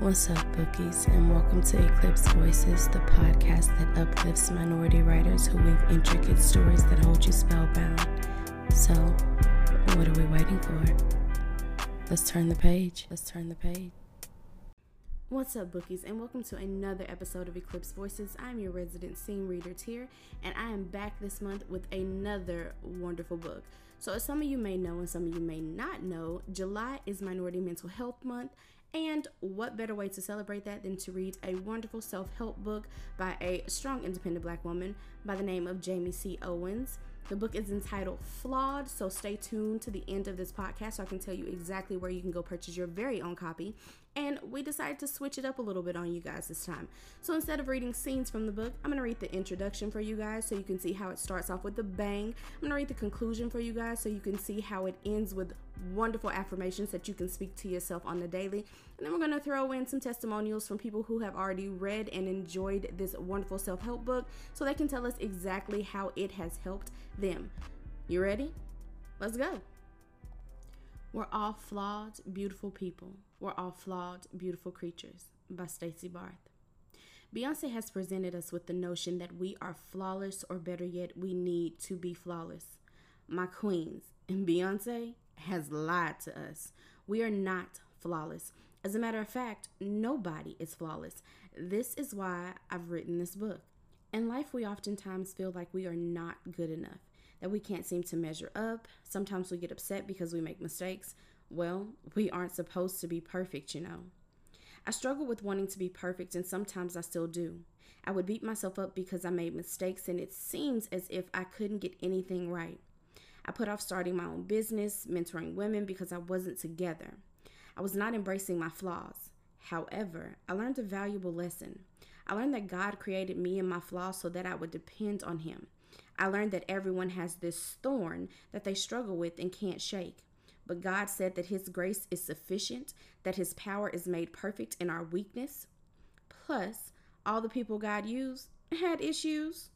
What's up, bookies, and welcome to Eclipsed Voices, the podcast that uplifts minority writers who weave intricate stories that hold you spellbound. So, what are we waiting for? Let's turn the page. Let's turn the page. What's up, bookies, and welcome to another episode of Eclipsed Voices. I'm your resident scene reader, Tier, and I am back this month with another wonderful book. So, as some of you may know and some of you may not know, July is Minority Mental Health Month, and what better way to celebrate that than to read a wonderful self help book by a strong, independent black woman by the name of Jamie C. Owens? The book is entitled Flawed, so stay tuned to the end of this podcast so I can tell you exactly where you can go purchase your very own copy. And we decided to switch it up a little bit on you guys this time. So instead of reading scenes from the book, I'm to read the introduction for you guys so you can see how it starts off with a bang. I'm to read the conclusion for you guys so you can see how it ends with wonderful affirmations that you can speak to yourself on the daily. And then we're to throw in some testimonials from people who have already read and enjoyed this wonderful self help book so they can tell us exactly how it has helped them. You ready? Let's go. We're all flawed, beautiful people. We're all flawed, beautiful creatures by Stacy Barth. Beyonce has presented us with the notion that we are flawless, or better yet, we need to be flawless. My queens, and Beyonce has lied to us. We are not flawless. As a matter of fact, nobody is flawless. This is why I've written this book. In life, we oftentimes feel like we are not good enough, that we can't seem to measure up. Sometimes we get upset because we make mistakes. Well, we aren't supposed to be perfect, you know. I struggle with wanting to be perfect, and sometimes I still do. I would beat myself up because I made mistakes, and it seems as if I couldn't get anything right. I put off starting my own business, mentoring women, because I wasn't together. I was not embracing my flaws. However, I learned a valuable lesson. I learned that God created me and my flaws so that I would depend on Him. I learned that everyone has this thorn that they struggle with and can't shake. But God said that His grace is sufficient, that His power is made perfect in our weakness. Plus, all the people God used had issues.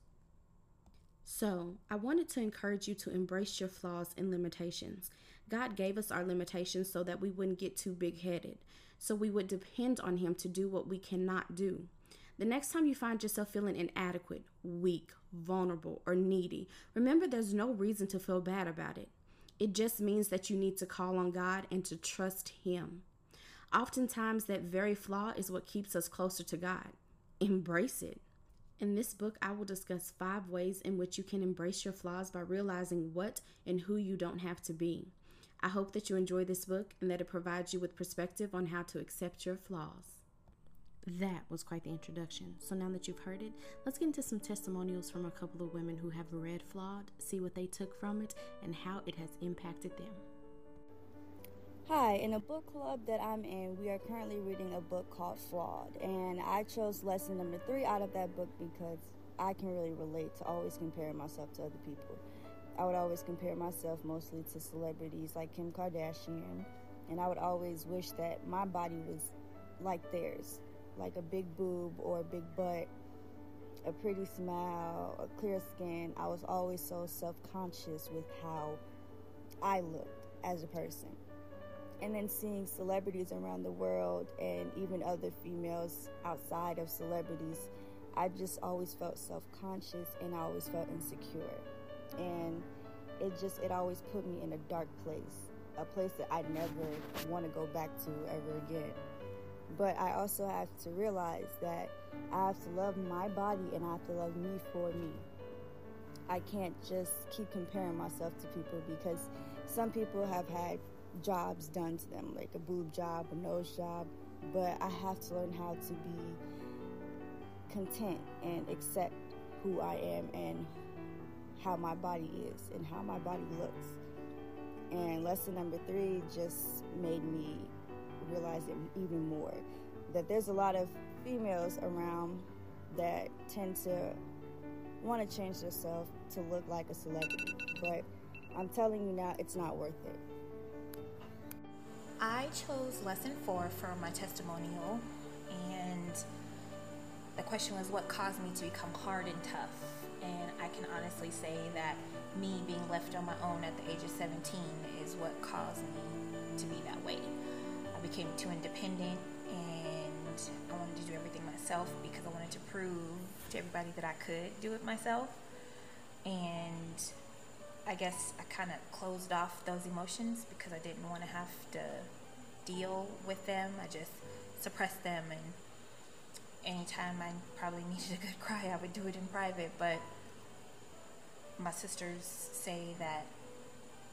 So, I wanted to encourage you to embrace your flaws and limitations. God gave us our limitations so that we wouldn't get too big headed, so we would depend on Him to do what we cannot do. The next time you find yourself feeling inadequate, weak, vulnerable, or needy, remember there's no reason to feel bad about it. It just means that you need to call on God and to trust Him. Oftentimes, that very flaw is what keeps us closer to God. Embrace it. In this book, I will discuss five ways in which you can embrace your flaws by realizing what and who you don't have to be. I hope that you enjoy this book and that it provides you with perspective on how to accept your flaws. That was quite the introduction. So now that you've heard it, let's get into some testimonials from a couple of women who have read Flawed, see what they took from it, and how it has impacted them. Hi, in a book club that I'm in, we are currently reading a book called Flawed, and I chose lesson number three out of that book because I can really relate to always comparing myself to other people. I would always compare myself mostly to celebrities like Kim Kardashian, and I would always wish that my body was like theirs like a big boob or a big butt, a pretty smile, a clear skin. I was always so self conscious with how I looked as a person. And then seeing celebrities around the world and even other females outside of celebrities, I just always felt self conscious and I always felt insecure. And it just, it always put me in a dark place, a place that I never want to go back to ever again. But I also have to realize that I have to love my body and I have to love me for me. I can't just keep comparing myself to people because some people have had jobs done to them, like a boob job, a nose job, but I have to learn how to be content and accept who I am and how my body is and how my body looks. And lesson number three just made me realize it even more that there's a lot of females around that tend to want to change themselves to look like a celebrity. But I'm telling you now, it's not worth it. I chose lesson four for my testimonial, and the question was what caused me to become hard and tough. And I can honestly say that me being left on my own at the age of 17 is what caused me became too independent and I wanted to do everything myself because I wanted to prove to everybody that I could do it myself. And I guess I kind of closed off those emotions because I didn't want to have to deal with them. I just suppressed them and anytime I probably needed a good cry, I would do it in private. But my sisters say that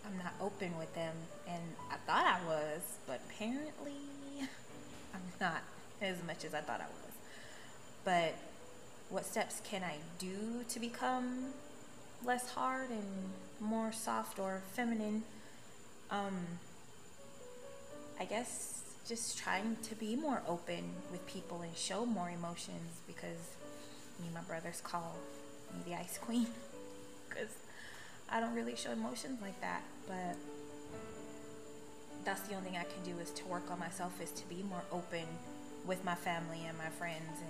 I'm not open with them, and I thought I was, but apparently I'm not as much as I thought I was. But what steps can I do to become less hard and more soft or feminine? Um, I guess just trying to be more open with people and show more emotions because me and my brothers call me the ice queen because I don't really show emotions like that. But that's the only thing I can do is to work on myself is to be more open with my family and my friends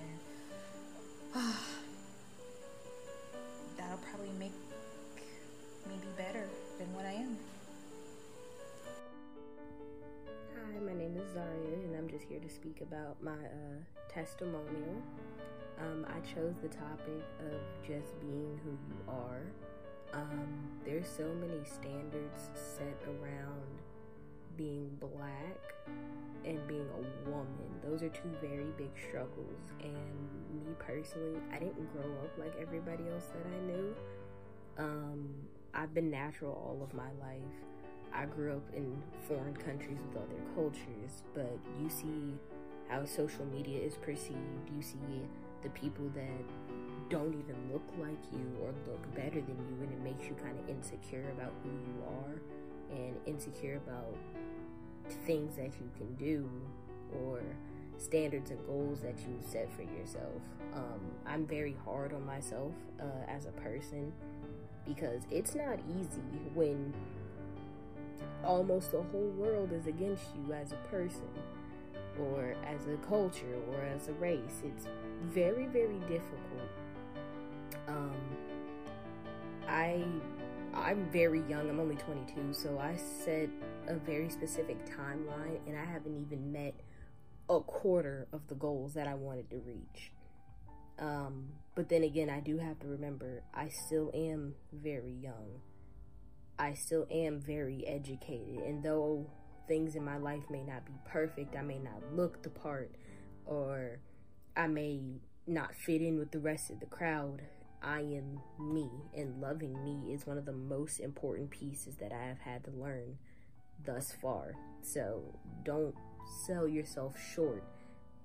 and that'll probably make me be better than what I am. Hi, my name is Zaria, and I'm just here to speak about my uh, testimonial. Um, I chose the topic of just being who you are. Um, there's so many standards set around being black and being a woman. Those are two very big struggles. And me personally, I didn't grow up like everybody else that I knew. Um, I've been natural all of my life. I grew up in foreign countries with other cultures, but you see how social media is perceived. You see the people that don't even look like you or look better than you, and it makes you kind of insecure about who you are and insecure about things that you can do or standards and goals that you set for yourself. Um, I'm very hard on myself uh, as a person because it's not easy when almost the whole world is against you as a person or as a culture or as a race. It's very, very difficult. Um, I I'm very young. I'm only 22, so I set a very specific timeline, and I haven't even met a quarter of the goals that I wanted to reach. Um, but then again, I do have to remember I still am very young. I still am very educated. And though things in my life may not be perfect, I may not look the part, or I may not fit in with the rest of the crowd, I am me. And loving me is one of the most important pieces that I have had to learn thus far. So don't sell yourself short.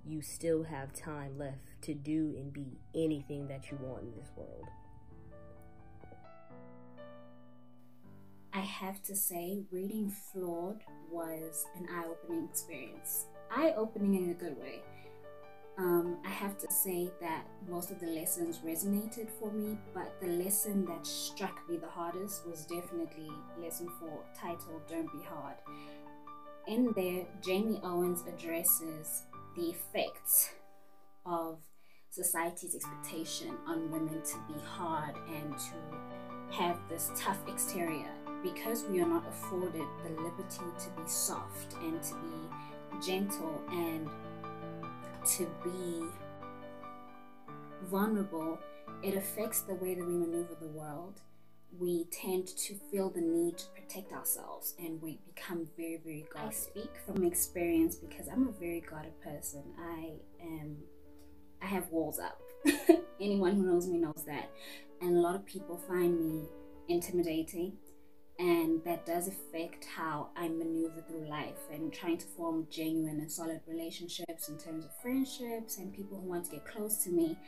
You still have time left to do and be anything that you want in this world. I have to say, reading Flawed was an eye opening experience. Eye opening in a good way. Um, I have to say that most of the lessons resonated for me, but the lesson that struck me the hardest was definitely lesson four, titled Don't Be Hard. In there, Jamie Owens addresses the effects of society's expectation on women to be hard and to have this tough exterior because we are not afforded the liberty to be soft and to be gentle and to be vulnerable, it affects the way that we maneuver the world. We tend to feel the need to protect ourselves and we become very, very guarded. I speak from experience because I'm a very guarded person. I am, I have walls up. Anyone who knows me knows that. And a lot of people find me intimidating and that does affect how I maneuver through life and trying to form genuine and solid relationships in terms of friendships and people who want to get close to me.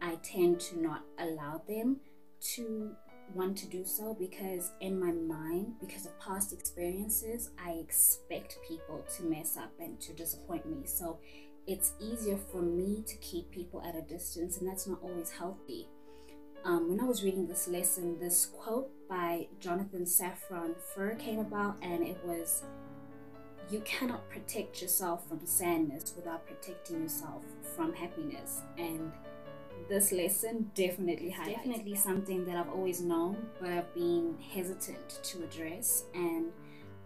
I tend to not allow them to want to do so because, in my mind, because of past experiences, I expect people to mess up and to disappoint me. So it's easier for me to keep people at a distance, and that's not always healthy um, when I was reading this lesson, this quote by Jonathan Safran Foer came about, and it was You cannot protect yourself from sadness without protecting yourself from happiness. And this lesson definitely highlights. definitely something that I've always known, but I've been hesitant to address. And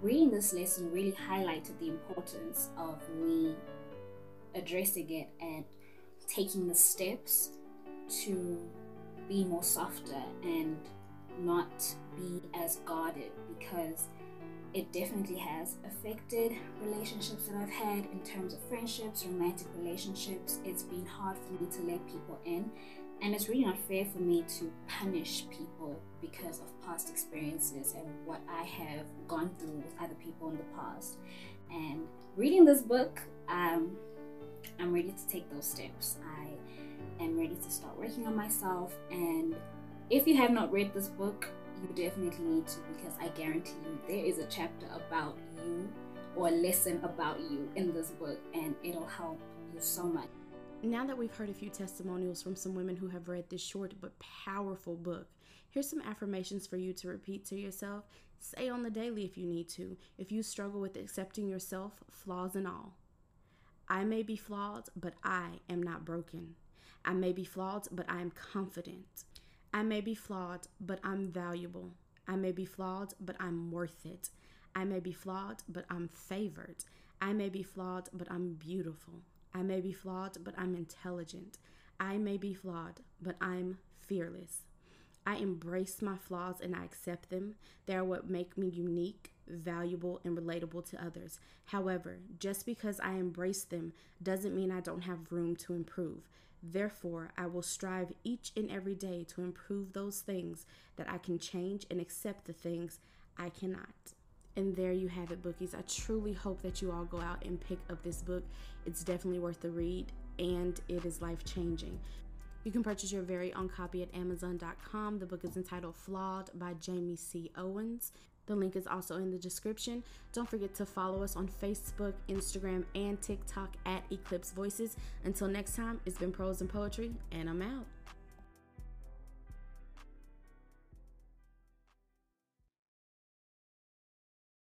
reading this lesson really highlighted the importance of me addressing it and taking the steps to be more softer and not be as guarded because it definitely has affected relationships that I've had in terms of friendships, romantic relationships. It's been hard for me to let people in, and it's really not fair for me to punish people because of past experiences and what I have gone through with other people in the past. And reading this book, um, I'm ready to take those steps. I am ready to start working on myself. And if you have not read this book, you definitely need to because I guarantee you there is a chapter about you or a lesson about you in this book, and it'll help you so much. Now that we've heard a few testimonials from some women who have read this short but powerful book, here's some affirmations for you to repeat to yourself. Say on the daily if you need to, if you struggle with accepting yourself, flaws and all. I may be flawed, but I am not broken. I may be flawed, but I am confident. I may be flawed, but I'm valuable. I may be flawed, but I'm worth it. I may be flawed, but I'm favored. I may be flawed, but I'm beautiful. I may be flawed, but I'm intelligent. I may be flawed, but I'm fearless. I embrace my flaws and I accept them. They are what make me unique, valuable, and relatable to others. However, just because I embrace them doesn't mean I don't have room to improve. Therefore, I will strive each and every day to improve those things that I can change and accept the things I cannot. And there you have it, bookies. I truly hope that you all go out and pick up this book. It's definitely worth the read and it is life changing. You can purchase your very own copy at Amazon.com. The book is entitled Flawed by Jamie C. Owens. The link is also in the description. Don't forget to follow us on Facebook, Instagram, and TikTok at Eclipsed Voices. Until next time, it's been Prose and Poetry, and I'm out.